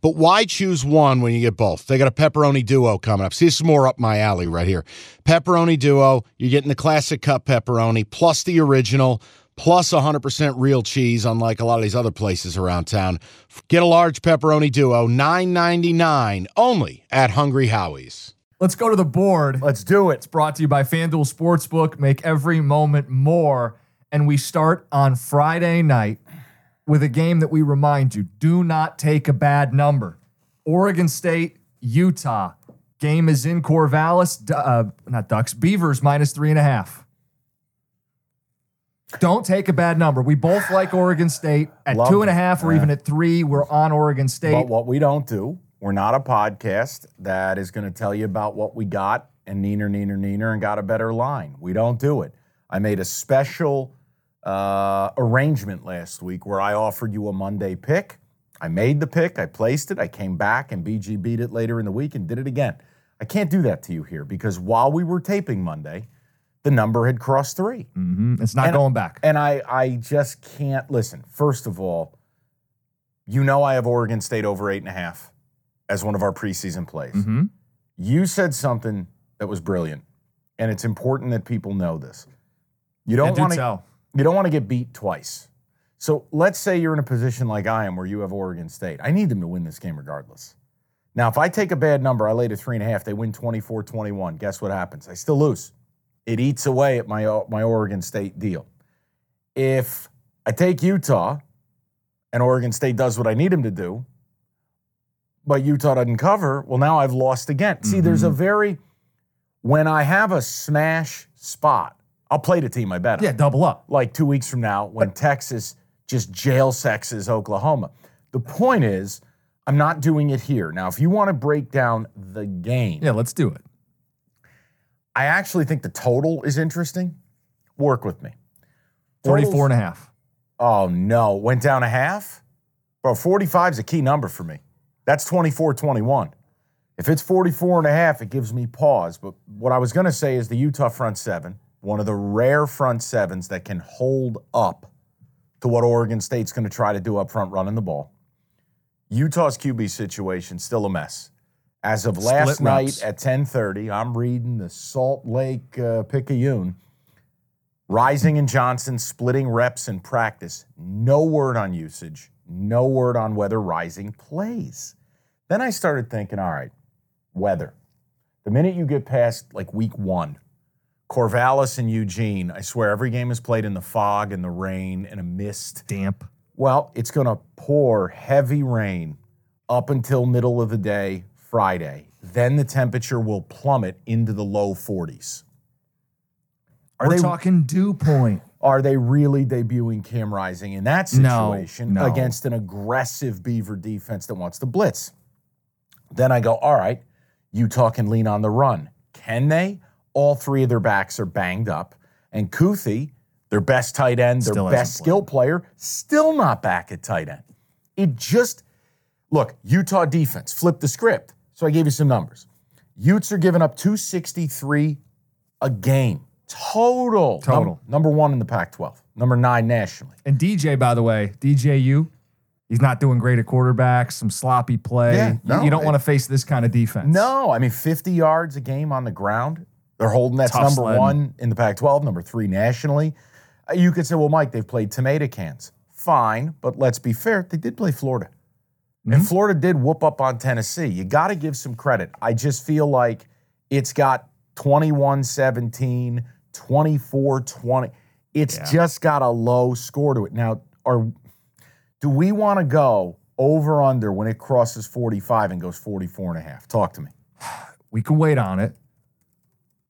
But why choose one when you get both? They got a pepperoni duo coming up. See, this is more up my alley right here. Pepperoni duo, you're getting the classic cup pepperoni plus the original plus 100% real cheese, unlike a lot of these other places around town. Get a large pepperoni duo, $9.99 only at Hungry Howie's. Let's go to the board. Let's do it. It's brought to you by FanDuel Sportsbook. Make every moment more. And we start on Friday night with a game that we remind you do not take a bad number. Oregon State, Utah. Game is in Corvallis, uh, not Ducks, Beavers minus three and a half. Don't take a bad number. We both like Oregon State at Love two and a it. or Yeah. even at three. We're on Oregon State. But what we don't do, we're not a podcast that is going to tell you about what we got and neener, neener, neener, and got a better line. We don't do it. I made a special uh, arrangement last week where I offered you a Monday pick. I made the pick, I placed it, I came back, and BG beat it later in the week and did it again. I can't do that to you here because while we were taping Monday, the number had crossed three. Mhm. It's not And- going back. And I, I just can't listen. First of all, you know I have Oregon State over eight and a half as one of our preseason plays. hmm You said something that was brilliant, and it's important that people know this. You don't do want to. You don't want to get beat twice. So let's say you're in a position like I am where you have Oregon State. I need them to win this game regardless. Now, if I take a bad number, I lay to three and a half, they win 24 21. Guess what happens? I still lose. It eats away at my, my Oregon State deal. If I take Utah and Oregon State does what I need them to do, but Utah doesn't cover, well, now I've lost again. See, there's a mm-hmm. very, when I have a smash spot, I'll play the team I bet on Yeah, double up. like two weeks from now when Texas just jail sexes Oklahoma. The point is, I'm not doing it here. Now, if you want to break down the game, Yeah, let's do it. I actually think the total is interesting. Work with me. 44 and a half. Oh, no. Went down a half? Bro, 45 is a key number for me. That's 24 21. If it's 44 and a half, it gives me pause. But what I was going to say is the Utah front seven, one of the rare front sevens that can hold up to what Oregon State's going to try to do up front running the ball. Utah's QB situation still a mess. As of last Split night at 10:30, I'm reading the Salt Lake uh, Picayune. Rising and Johnson splitting reps in practice. No word on usage. No word on whether Rising plays. Then I started thinking, all right, weather. The minute you get past like week one, Corvallis and Eugene, I swear every game is played in the fog and the rain and a mist. Damp. Well, it's going to pour heavy rain up until middle of the day Friday. Then the temperature will plummet into the low 40s. Are We're they talking dew point. are they really debuting Cam Rising in that No, situation no. against an aggressive Beaver defense that wants to blitz? Then I go, all right, Utah can lean on the run. Can they? All three of their backs are banged up. And Kuithe, their best tight end, their Still best skill player, still not back at tight end. It just, look, Utah defense, flip the script. So I gave you some numbers. Utes are giving up 263 a game. Total. Total. Num- number one in the Pac 12, number nine nationally. And DJ, by the way, DJU, he's not doing great at quarterback, some sloppy play. Yeah, You- no, you, don't want to face this kind of defense. No, I mean, 50 yards a game on the ground. They're holding that's Tough number sledding. one in the Pac 12, number three nationally. Uh, You could say, well, Mike, they've played tomato cans. Fine, but let's be fair. They did play Florida. And Florida did whoop up on Tennessee. You got to give some credit. I just feel like it's got 21 17, 24 20. It's just got a low score to it. Now, are do we want to go over under when it crosses 45 and goes 44 and a half? Talk to me. We can wait on it.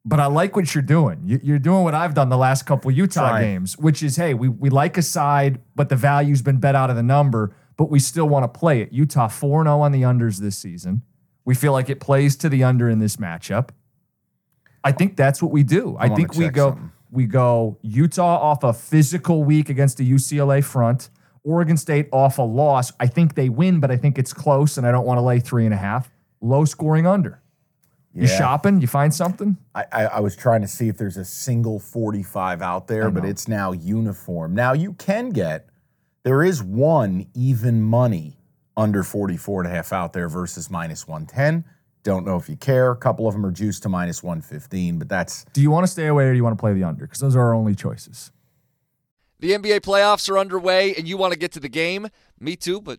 But I like what you're doing. You- You're doing what I've done the last couple Utah games, which is hey, we, we like a side, but the value's been bet out of the number, but we still want to play it. Utah 4 0 on the unders this season. We feel like it plays to the under in this matchup. I think that's what we do. I, wanna think we go something. we go Utah off a physical week against the UCLA front. Oregon State off a loss. I think they win, but I think it's close, and I don't want to lay three and a half. Low scoring under. You Yeah. shopping? You find something? I, I, I was trying to see if there's a single 45 out there, but it's now uniform. Now you can get, there is one even money under 44 and a half out there versus minus 110. Don't know if you care. A couple of them are juiced to minus 115, but that's Do you want to stay away or do you want to play the under? Because those are our only choices. The NBA playoffs are underway and you want to get to the game? Me too, but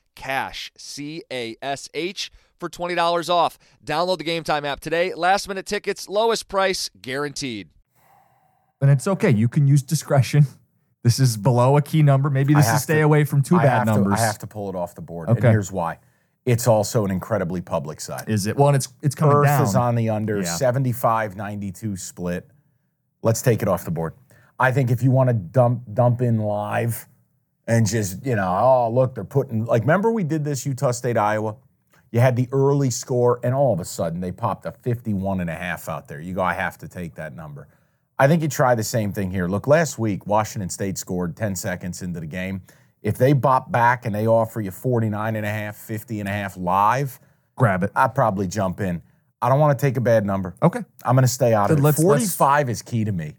CASH, C A S H, for $20 off. Download the Game Time app today. Last minute tickets, lowest price guaranteed. And it's okay. You can use discretion. This is below a key number. Maybe this is stay to- away from two I bad have to- numbers. I have to pull it off the board. And Okay. here's why. It's also an incredibly public side. Is it? Well, and it's it's coming Earth down. is on the under, Yeah. 75 92 split. Let's take it off the board. I think if you want to dump dump in live and just, you know, oh, look, they're putting, like, remember we did this Utah State, Iowa? You had the early score, and all of a sudden they popped a 51 and a half out there. You go, I have to take that number. I think you try the same thing here. Look, last week, Washington State scored 10 seconds into the game. If they bop back and they offer you 49 and a half, 50 and a half live, Grab it. I'd probably jump in. I don't want to take a bad number. Okay. I'm going to stay out of it. let's- let's- 45 is key to me.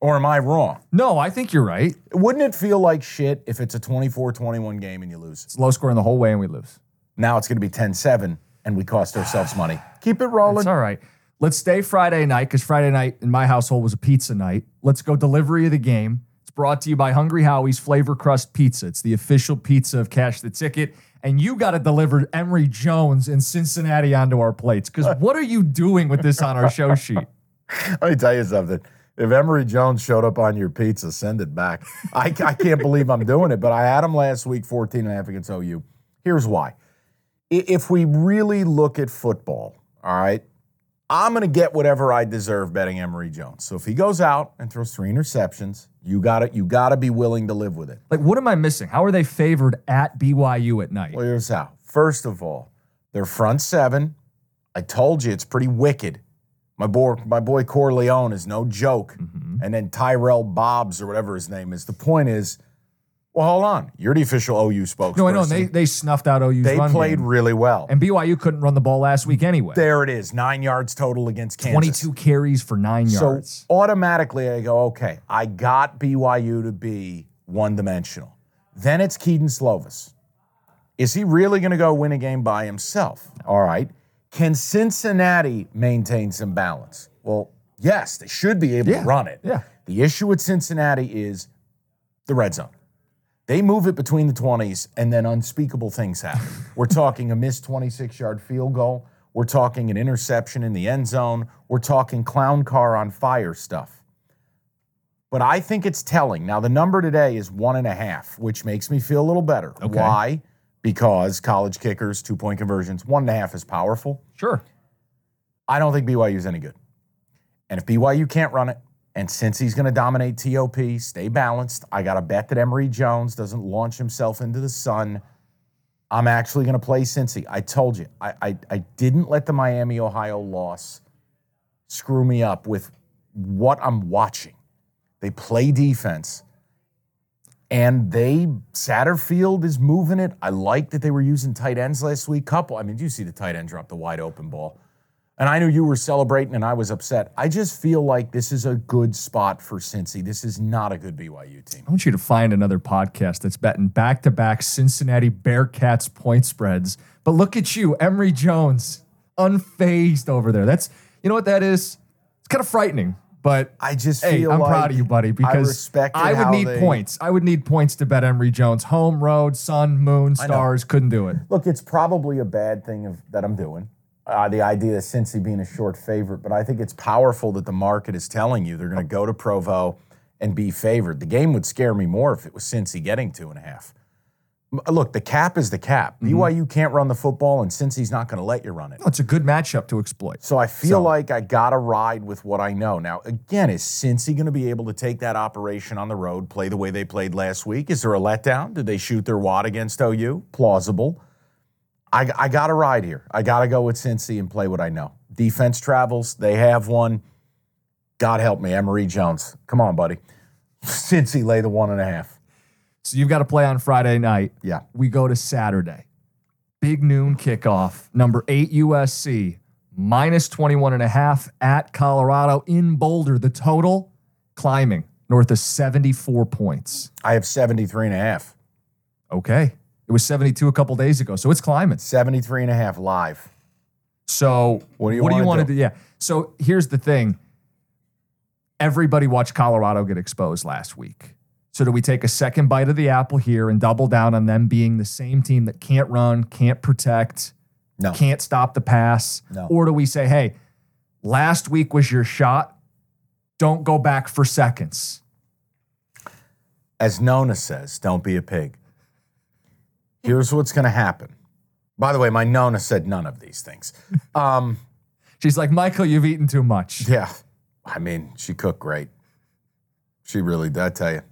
Or am I wrong? No, I think you're right. Wouldn't it feel like shit if it's a 24 21 game and you lose? It's low scoring the whole way and we lose. Now it's going to be 10 7 and we cost ourselves money. Keep it rolling. It's all right. Let's stay Friday night because Friday night in my household was a pizza night. Let's go delivery of the game. It's brought to you by Hungry Howie's Flavor Crust Pizza. It's the official pizza of Cash the Ticket. And you got to deliver Emory Jones in Cincinnati onto our plates. Because what are you doing with this on our show sheet? Let me tell you something. If Emory Jones showed up on your pizza, send it back. I, I can't believe I'm doing it, but I had him last week, 14 and a half against OU. Here's why. If we really look at football, all right, I'm going to get whatever I deserve betting Emory Jones. So if he goes out and throws three interceptions, you got to you got to be willing to live with it. Like, what am I missing? How are they favored at BYU at night? Well, here's how. First of all, their front seven. I told you it's pretty wicked. My boy, my boy Corleone is no joke. Mm-hmm. And then Tyrell Bobbs or whatever his name is. The point is, well, hold on. You're the official OU spokesperson. No, I know. They, they snuffed out OU's They played game. really well. And BYU couldn't run the ball last week anyway. there it is. Nine yards total against Kansas. 22 carries for nine So yards. So automatically I go, okay, I got BYU to be one dimensional. Then it's Kedon Slovis. Is he really going to go win a game by himself? All right. Can Cincinnati maintain some balance? Well, yes, they should be able Yeah, to run it. yeah. The issue with Cincinnati is the red zone. They move it between the 20s and then unspeakable things happen. We're talking a missed 26 yard field goal. We're talking an interception in the end zone. We're talking clown car on fire stuff. But I think it's telling. Now, the number today is one and a half, which makes me feel a little better. Okay. Why? Because college kickers, two point conversions, one and a half is powerful. Sure. I don't think BYU is any good. And if BYU can't run it, and Cincy's going to dominate TOP, stay balanced, I got to bet that Emory Jones doesn't launch himself into the sun. I'm actually going to play Cincy. I told you, I, I, I didn't let the Miami, Ohio loss screw me up with what I'm watching. They play defense. And they Satterfield is moving it. I like that they were using tight ends last week. Couple. I mean, do you see the tight end drop the wide open ball? And I knew you were celebrating, and I was upset. I just feel like this is a good spot for Cincy. This is not a good BYU team. I want you to find another podcast that's betting back to back Cincinnati Bearcats point spreads. But look at you, Emory Jones, unfazed over there. That's, you know what that is? It's kind of frightening. But I just hey, feel I'm like proud of you, buddy, because respected I would need they- points. I would need points to bet Emory Jones. Home, road, sun, moon, stars, couldn't do it. Look, it's probably a bad thing of, that I'm doing. Uh, the idea of Cincy being a short favorite, but I think it's powerful that the market is telling you they're going to go to Provo and be favored. The game would scare me more if it was Cincy getting two and a half. Look, the cap is the cap. Mm-hmm. BYU can't run the football, and Cincy's not going to let you run it. No, it's a good matchup to exploit. So I feel So- like I got to ride with what I know. Now, again, is Cincy going to be able to take that operation on the road, play the way they played last week? Is there a letdown? Did they shoot their wad against OU? Plausible. I, I got to ride here. I got to go with Cincy and play what I know. Defense travels. They have one. God help me, Emory Jones. Come on, buddy. Cincy lay the one and a half. So you've got to play on Friday night. Yeah. We go to Saturday. Big noon kickoff. Number eight USC, minus 21 and a half at Colorado in Boulder. The total climbing north of 74 points. I have 73 and a half. Okay. It was 72 a couple days ago. So it's climbing. 73 and a half live. So What do you what do you want to do? do? Yeah. So here's the thing. Everybody watched Colorado get exposed last week. So do we take a second bite of the apple here and double down on them being the same team that can't run, can't protect, No. can't stop the pass? No. Or do we say, hey, last week was your shot. Don't go back for seconds. As Nona says, don't be a pig. Here's what's going to happen. By the way, my Nona said none of these things. Um, She's like, Michael, you've eaten too much. yeah, I mean, she cooked great. She really did, I tell you.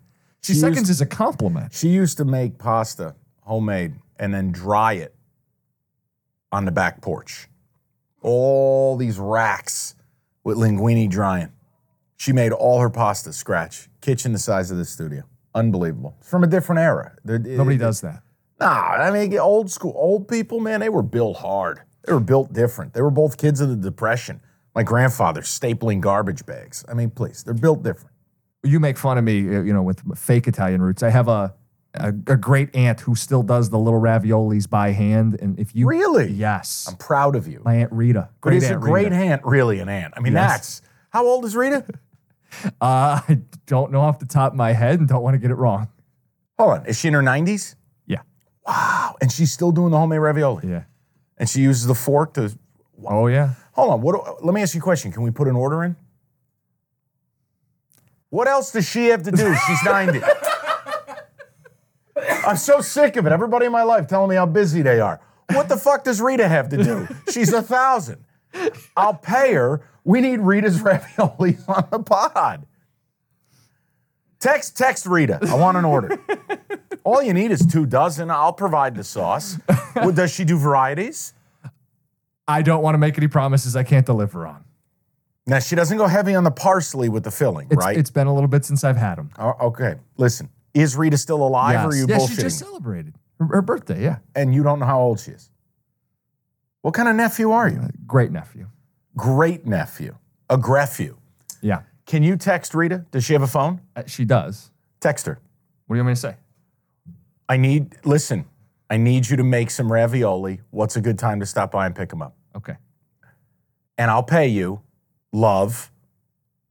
She used- seconds is a compliment. She used to make pasta homemade and then dry it on the back porch. All these racks with linguine drying. She made all her pasta scratch. Kitchen the size of the studio. Unbelievable. It's from a different era. Nobody does that. Nah, I mean, old school, old people, man, they were built hard. They were built different. They were both kids of the Depression. My grandfather stapling garbage bags. I mean, please, they're built different. You make fun of me, uh, you know, with fake Italian roots. I have a, a a great aunt who still does the little raviolis by hand, and if you Really? yes, I'm proud of you. my aunt Rita, great but great is a aunt great Rita. aunt really an aunt? I mean, Yes. that's how old is Rita? Uh, I don't know off the top of my head, and don't want to get it wrong. Hold on, is she in her 90s? Yeah, Wow, and she's still doing the homemade ravioli, yeah. and she uses the fork to. Oh yeah. Hold on, what? Let me ask you a question. Can we put an order in? What else does she have to do? She's 90. I'm so sick of it. Everybody in my life telling me how busy they are. What the fuck does Rita have to do? She's a thousand. I'll pay her. We need Rita's raviolis on the pod. Text text Rita. I want an order. All you need is two dozen. I'll provide the sauce. Well, Does she do varieties? I don't want to make any promises I can't deliver on. Now she doesn't go heavy on the parsley with the filling, It's, right? it's been a little bit since I've had them. Oh, okay. Listen, is Rita still alive or are you yeah, bullshitting? she just celebrated her, her birthday. Yeah, and you don't know how old she is. What kind of nephew are you? great nephew. Great nephew. A grephew. Yeah, Can you text Rita? Does she have a phone? Uh, she does. Text her. What do you want me to say? I need, listen, I need you to make some ravioli. What's a good time to stop by and pick them up? Okay. And I'll pay you. Love.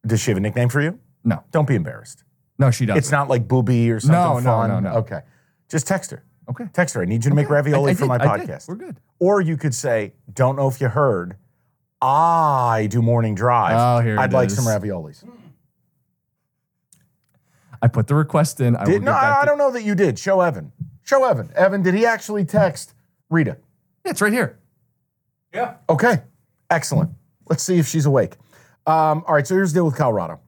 Does she have a nickname for you? No, Don't be embarrassed. no, she doesn't. It's not like Booby or something No, no, fun. no, no. Okay. Just text her. okay. Text her. I need you to make ravioli I- I for my did, I did. podcast. We're good. Or you could say, don't know if you heard, I do morning drive. Oh, here I'd it like is. some raviolis. I put the request in. I will Did, get no, back I, I to- don't know that you did. Show Evan. Show Evan. Evan, did he actually text Rita? Yeah, it's right here. Yeah. Okay. Excellent. Let's see if she's awake. Um, all right, so here's the deal with Colorado.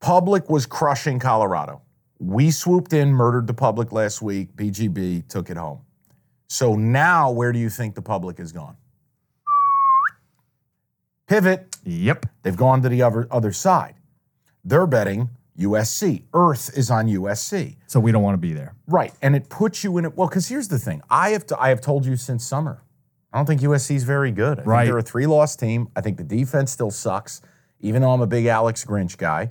Public was crushing Colorado. We swooped in, murdered the public last week. BGB took it home. So now, where do you think the public has gone? Pivot. Yep. They've gone to the other, other side. They're betting USC. Earth is on USC. So we don't want to be there. Right. And it puts you in it. Well, because here's the thing. I have to, I have told you since summer. I don't think USC is very good. I Right. think they're a three-loss team. I think the defense still sucks, even though I'm a big Alex Grinch guy.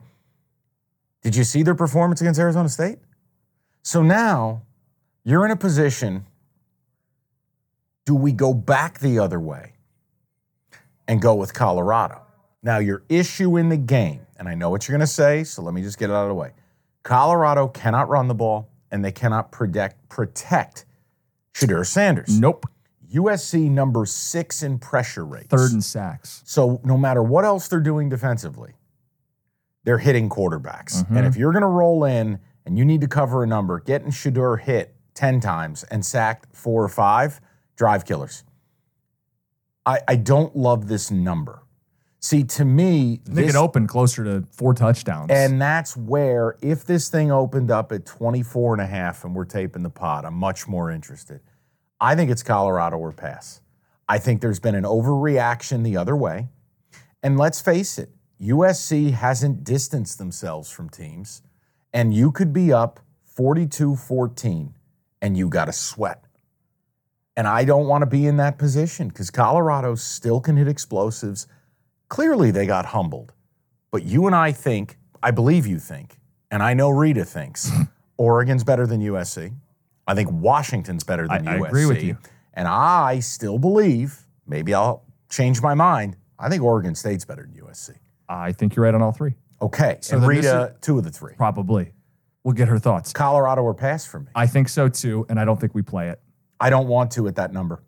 Did you see their performance against Arizona State? So now you're in a position. Do we go back the other way and go with Colorado? Now, your issue in the game, and I know what you're going to say, so let me just get it out of the way. Colorado cannot run the ball and they cannot protect, protect Shedeur Sanders. Nope. USC number six in pressure rates. Third in sacks. So no matter what else they're doing defensively, they're hitting quarterbacks. And mm-hmm. if you're going to roll in and you need to cover a number, getting Shedeur hit 10 times and sacked four or five, drive killers. I, I don't love this number. See, to me, this, it opened closer to four touchdowns. and that's where, if this thing opened up at 24 and a half and we're taping the pot, I'm much more interested. I think it's Colorado or pass. I think there's been an overreaction the other way. And let's face it, USC hasn't distanced themselves from teams. And you could be up 42 14 and you got to sweat. And I don't want to be in that position because Colorado still can hit explosives. Clearly, they got humbled. But you and I think, I believe you think, and I know Rita thinks, Oregon's better than USC. I think Washington's better than I- I agree with you. And I still believe, maybe I'll change my mind. I think Oregon State's better than USC. I think you're right on all three. Okay. So and Rita, two of the three. Probably. We'll get her thoughts. Colorado or pass for me. I think so too, and I don't think we play it. I don't want to at that number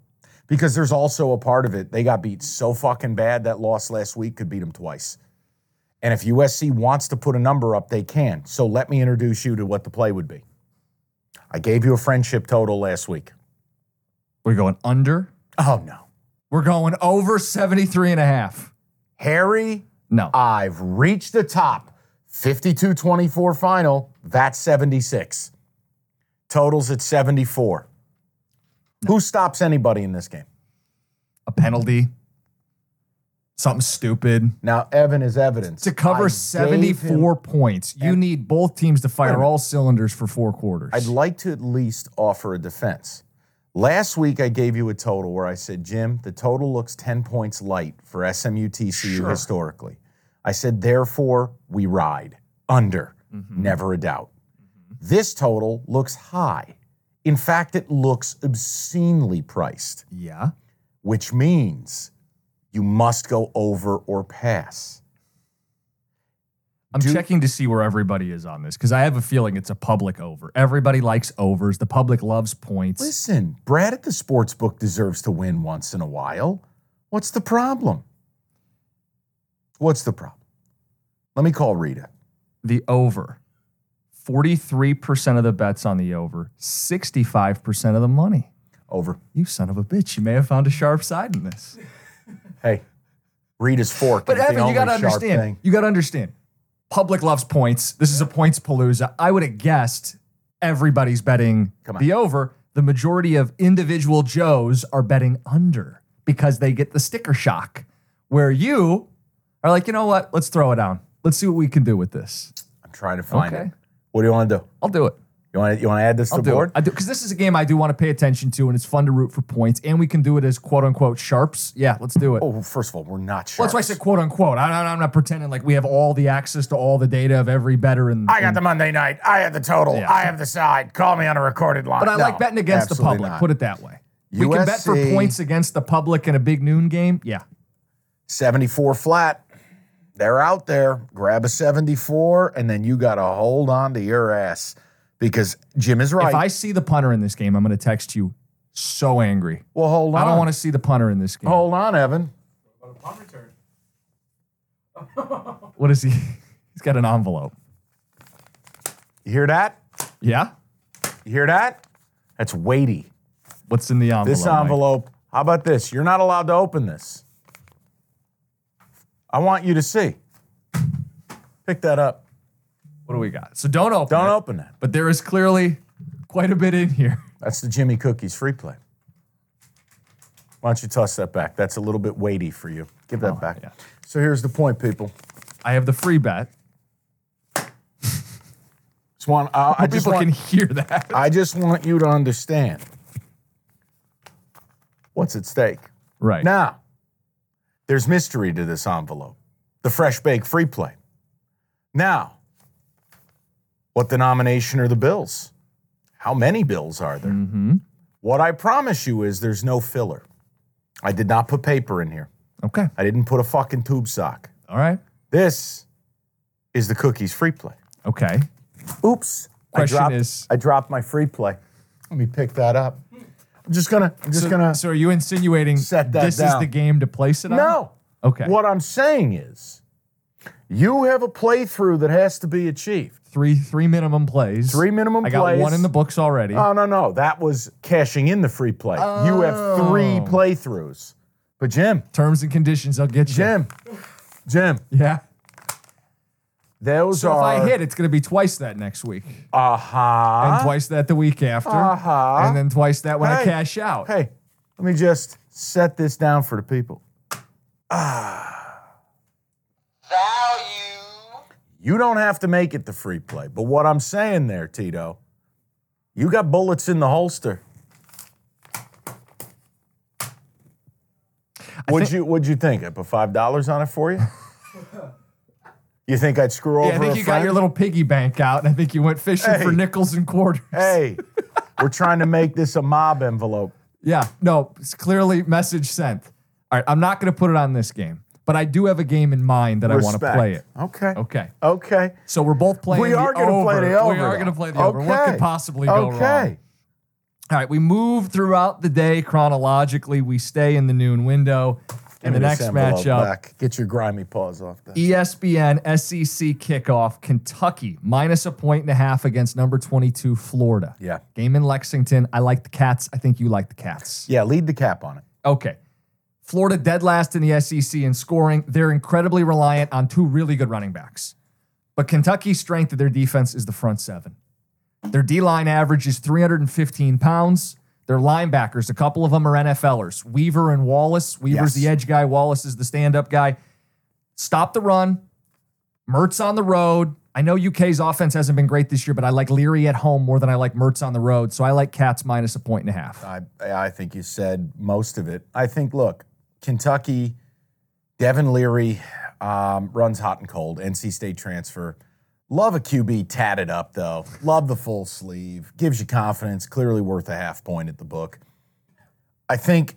because there's also a part of it. They got beat so fucking bad that loss last week could beat them twice. And if USC wants to put a number up, they can. So let me introduce you to what the play would be. I gave you a friendship total last week. We're going under. Oh, no. We're going over 73 and a half. Harry, No. I've reached the top. 52 24 final. That's 76. Totals at 74. Who stops anybody in this game? a penalty. Something stupid. Now, Evan is evidence. To cover I 74 points, you need both teams to fire all cylinders for four quarters. I'd like to at least offer a defense. Last week, I gave you a total where I said, Jim, the total looks 10 points light for SMU TCU Sure. historically. I said, therefore, we ride under, Mm-hmm. never a doubt. This total looks high. In fact, it looks obscenely priced, yeah. which means you must go over or pass. I'm Do- checking to see where everybody is on this because I have a feeling it's a public over. Everybody likes overs. The public loves points. Listen, Brad at the sports book deserves to win once in a while. What's the problem? What's the problem? Let me call Rita. The over. 43% of the bets on the over, 65% of the money. Over. You son of a bitch. You may have found a sharp side in this. Hey, Rita's fork. But Evan, you got to understand. thing. You got to understand. Public loves points. This is a points palooza. I would have guessed everybody's betting the over. The majority of individual Joes are betting under because they get the sticker shock. Where you are like, you know what? Let's throw it down. Let's see what we can do with this. I'm trying to find Okay. it. What do you want to do? I'll do it. You want to you want to add this I'll to the do board? it. I do because this is a game I do want to pay attention to, and it's fun to root for points, and we can do it as quote unquote sharps. Yeah, let's do it. Oh, well, first of all, we're not sure. Well, that's why I said quote unquote. I, I'm not pretending like we have all the access to all the data of every better. And I got the Monday night. I have the total. Yeah. I have the side. Call me on a recorded line. But I No, like betting against the public. not. Put it that way. We can bet for points against the public in a big noon game. Yeah. 74 flat. They're out there. Grab a 74, and then you got to hold on to your ass because Jim is right. If I see the punter in this game, I'm going to text you so angry. well, hold on. I don't want to see the punter in this game. Hold on, Evan. What is he? He's got an envelope. You hear that? Yeah. You hear that? That's weighty. What's in the envelope? This Mike? envelope. How about this? You're not allowed to open this. I want you to see. Pick that up. What do we got? So don't open. Don't it, open that. But there is clearly quite a bit in here. That's the Jimmy Cookies free play. Why don't you toss that back? That's a little bit weighty for you. Give that oh, back. Oh, yeah. So here's the point, people. I have the free bet. Swan, I, I just People want, can hear that. I just want you to understand what's at stake. right. Now, there's mystery to this envelope the fresh bake free play. Now, what the denomination are the bills? How many bills are there? Mm-hmm. What I promise you is there's no filler. I did not put paper in here. Okay. I didn't put a fucking tube sock. All right. This is the cookies free play. Okay. Oops. Question I dropped, is- I dropped my free play. Let me pick that up. I'm just gonna. I'm just so, gonna. so are you insinuating set that this is the game to place it on? no. Okay. What I'm saying is, you have a playthrough that has to be achieved. Three three minimum plays. Three minimum I got plays. one in the books already. Oh no, no, that was cashing in the free play. You have three playthroughs. But Jim, Terms and conditions, I'll get you. Jim, Jim, Yeah. those So if. I hit, it's going to be twice that next week, Uh huh. and twice that the week after, Uh-huh. and then twice that when I Hey. cash out. Hey, let me just set this down for the people. Value. You don't have to make it the free play. But what I'm saying there, Tito, you got bullets in the holster. What'd think- you What'd you think? I put five dollars on it for you. you think I'd screw over? Yeah, I think a you got your little piggy bank out, and I think you went fishing for nickels and quarters. Hey, we're trying to make this a mob envelope. Yeah, no, it's clearly message sent. All right, I'm not going to put it on this game, but I do have a game in mind that I want to play it. Okay. Okay. Okay. So we're both playing. we the are going to play over. the over. We are going to play the over. What Okay. could possibly go okay. wrong? All right, we move throughout the day chronologically. We stay in the noon window. Give And the next matchup, back. Get your grimy paws off that. ESPN SEC kickoff, Kentucky minus a point and a half against number 22 Florida. Yeah. Game in Lexington. I like the Cats. I think you like the Cats. Yeah, lead the cap on it. Okay. Florida dead last in the SEC in scoring. They're incredibly reliant on two really good running backs. But Kentucky's strength of their defense is the front seven. Their D line average is 315 pounds. Their linebackers, a couple of them are NFLers. Weaver and Wallace. Weaver's Yes. the edge guy, Wallace is the stand up guy. Stop the run. Mertz on the road. I know UK's offense hasn't been great this year, but I like Leary at home more than I like Mertz on the road. So I like Cats minus a point and a half. I, I think you said most of it. I think, look, Kentucky, Devin Leary um, runs hot and cold, NC State transfer. Love a QB tatted up, though. Love the full sleeve. Gives you confidence. Clearly worth a half point at the book. I think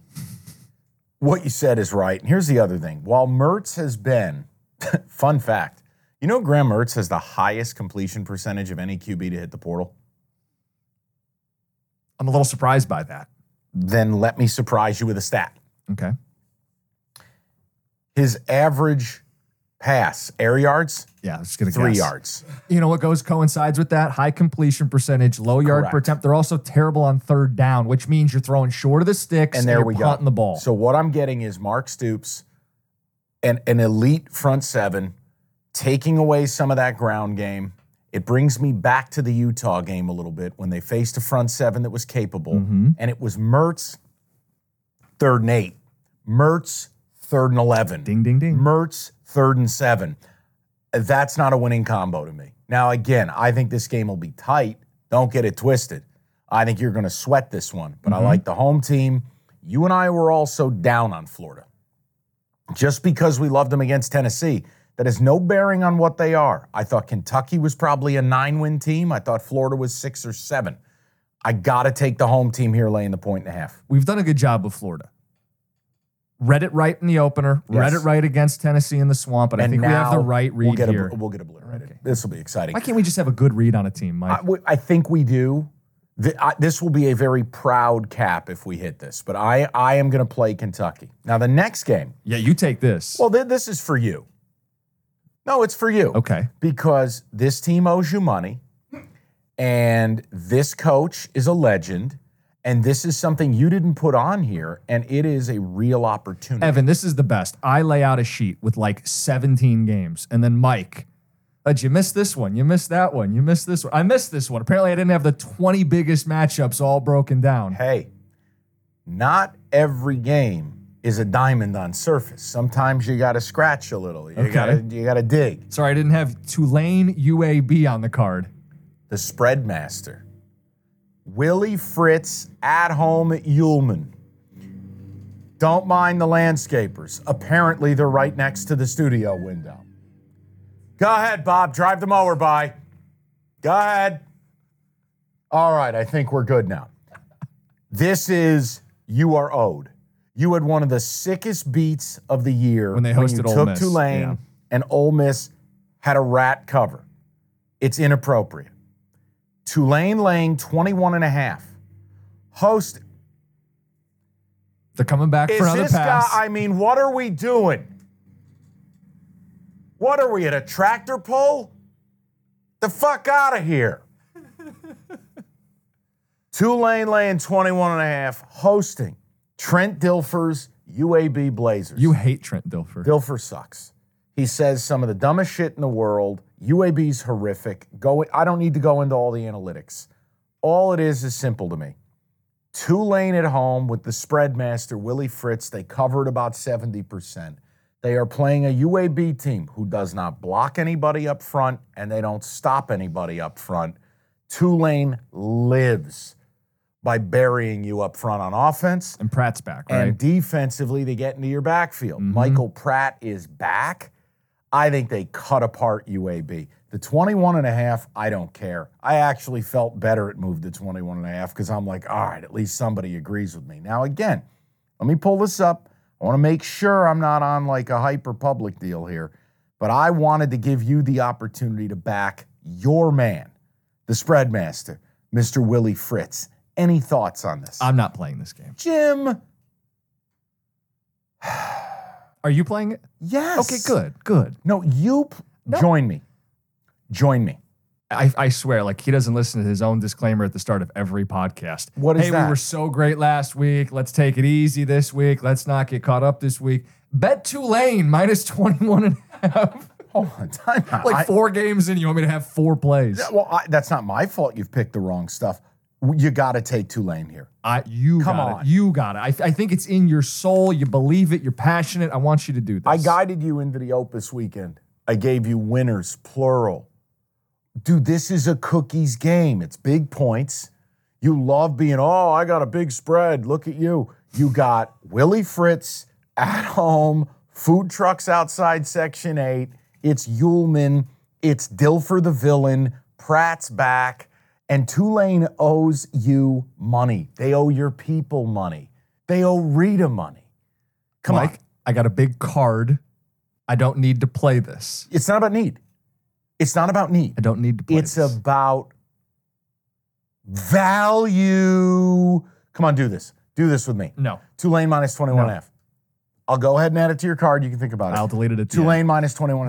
what you said is right. And here's the other thing. While Mertz has been, fun fact, you know Graham Mertz has the highest completion percentage of any QB to hit the portal? I'm a little surprised by that. Then let me surprise you with a stat. Okay. His average pass, air yards, Yeah, I was just gonna three guess. yards. You know what goes coincides with that? High completion percentage, low yard per Correct. attempt. They're also terrible on third down, which means you're throwing short of the sticks And there you're we go. the ball. So what I'm getting is Mark Stoops, an, an elite front seven, taking away some of that ground game. It brings me back to the Utah game a little bit when they faced a front seven that was capable, Mm-hmm. and it was Mertz, third and eight, Mertz, third and eleven, ding, ding, ding. Mertz, third and seven. That's not a winning combo to me. Now, again, I think this game will be tight. Don't get it twisted. I think you're going to sweat this one, but I mm-hmm. like the home team. You and I were also down on Florida. Just because we loved them against Tennessee, that has no bearing on what they are. I thought Kentucky was probably a nine win team. I thought Florida was six or seven. I got to take the home team here, laying the point and a half. We've done a good job with Florida. Read it right in the opener. Read it right against Tennessee in the swamp, but I And think we have the right read we'll get here. A, we'll get obliterated. This will be exciting. Why can't we just have a good read on a team, Mike? I think we do. Th- I- this will be a very proud cap if we hit this, but I, I am going to play Kentucky. Now, the next game, yeah, you take this. well, th- this is for you. No, it's for you. okay. Because this team owes you money, and this coach is a legend, and this is something you didn't put on here, and it is a real opportunity. Evan, this is the best. I lay out a sheet with like 17 games, and then Mike, uh, you missed this one. You missed that one. You missed this one. I missed this one. Apparently, I didn't have the 20 biggest matchups all broken down. hey, not every game is a diamond on surface. Sometimes you got to scratch a little. You Okay. got to you got to dig. Sorry, I didn't have Tulane UAB on the card. the spread master. Willie Fritz at home at Yulman. Don't mind the landscapers. Apparently, they're right next to the studio window. Go ahead, Bob. Drive the mower by. Go ahead. All right, I think we're good now. This is You Are Owed. You had one of the sickest beats of the year When they you hosted Ole took Miss, Tulane yeah. and Ole Miss had a rat cover. It's inappropriate. Tulane laying 21 and a half. Host They're coming back is for another this pass. guy? I mean, what are we doing? What are we at a tractor pull? The fuck out of here. Tulane laying 21 and a half, hosting Trent Dilfer's UAB Blazers. you hate Trent Dilfer. Dilfer sucks. He says some of the dumbest shit in the world. UAB's horrific. Go, I don't need to go into all the analytics. All it is is simple to me. Tulane at home with the spread master, Willie Fritz. They covered about 70%. They are playing a UAB team who does not block anybody up front and they don't stop anybody up front. Tulane lives by burying you up front on offense. and Pratt's back, right? Mm-hmm. And defensively, they get into your backfield. Michael Pratt is back. I think they cut apart UAB. The 21 and a half, I don't care. I actually felt better it moved to 21 and a half because I'm like, all right, at least somebody agrees with me. Now, again, let me pull this up. I want to make sure I'm not on like a hyper public deal here, but I wanted to give you the opportunity to back your man, the spread master, Mr. Willie Fritz. Any thoughts on this? I'm not playing this game. Jim, Are you playing it? yes. Okay, good, good. No, you p- join me. Join me. I, I swear, like he doesn't listen to his own disclaimer at the start of every podcast. What is hey, that? we were so great last week. Let's take it easy this week. Let's not get caught up this week. Bet Tulane minus 21 and a half. Hold on, time out. like I- four games in, you want me to have four plays? well, I, that's not my fault. You've picked the wrong stuff. You got to take Tulane here. I, you Come got on. it. You got it. I, I think it's in your soul. You believe it. You're passionate. I want you to do this. I guided you into the Opus weekend. I gave you winners, plural. Dude, this is a cookies game. It's big points. You love being, oh, I got a big spread. Look at you. You got Willie Fritz at home, food trucks outside Section 8. It's Yulman. It's Dilfer the villain. Pratt's back. And Tulane owes you money. They owe your people money. They owe Rita money. Come Mike, on. I got a big card. I don't need to play this. It's not about need. It's not about need. I don't need to play It's this. about value. Come on, do this. Do this with me. no. Tulane minus 21 and a half. I'll go ahead and add it to your card. You can think about it. I'll delete it at the end. Tulane minus 21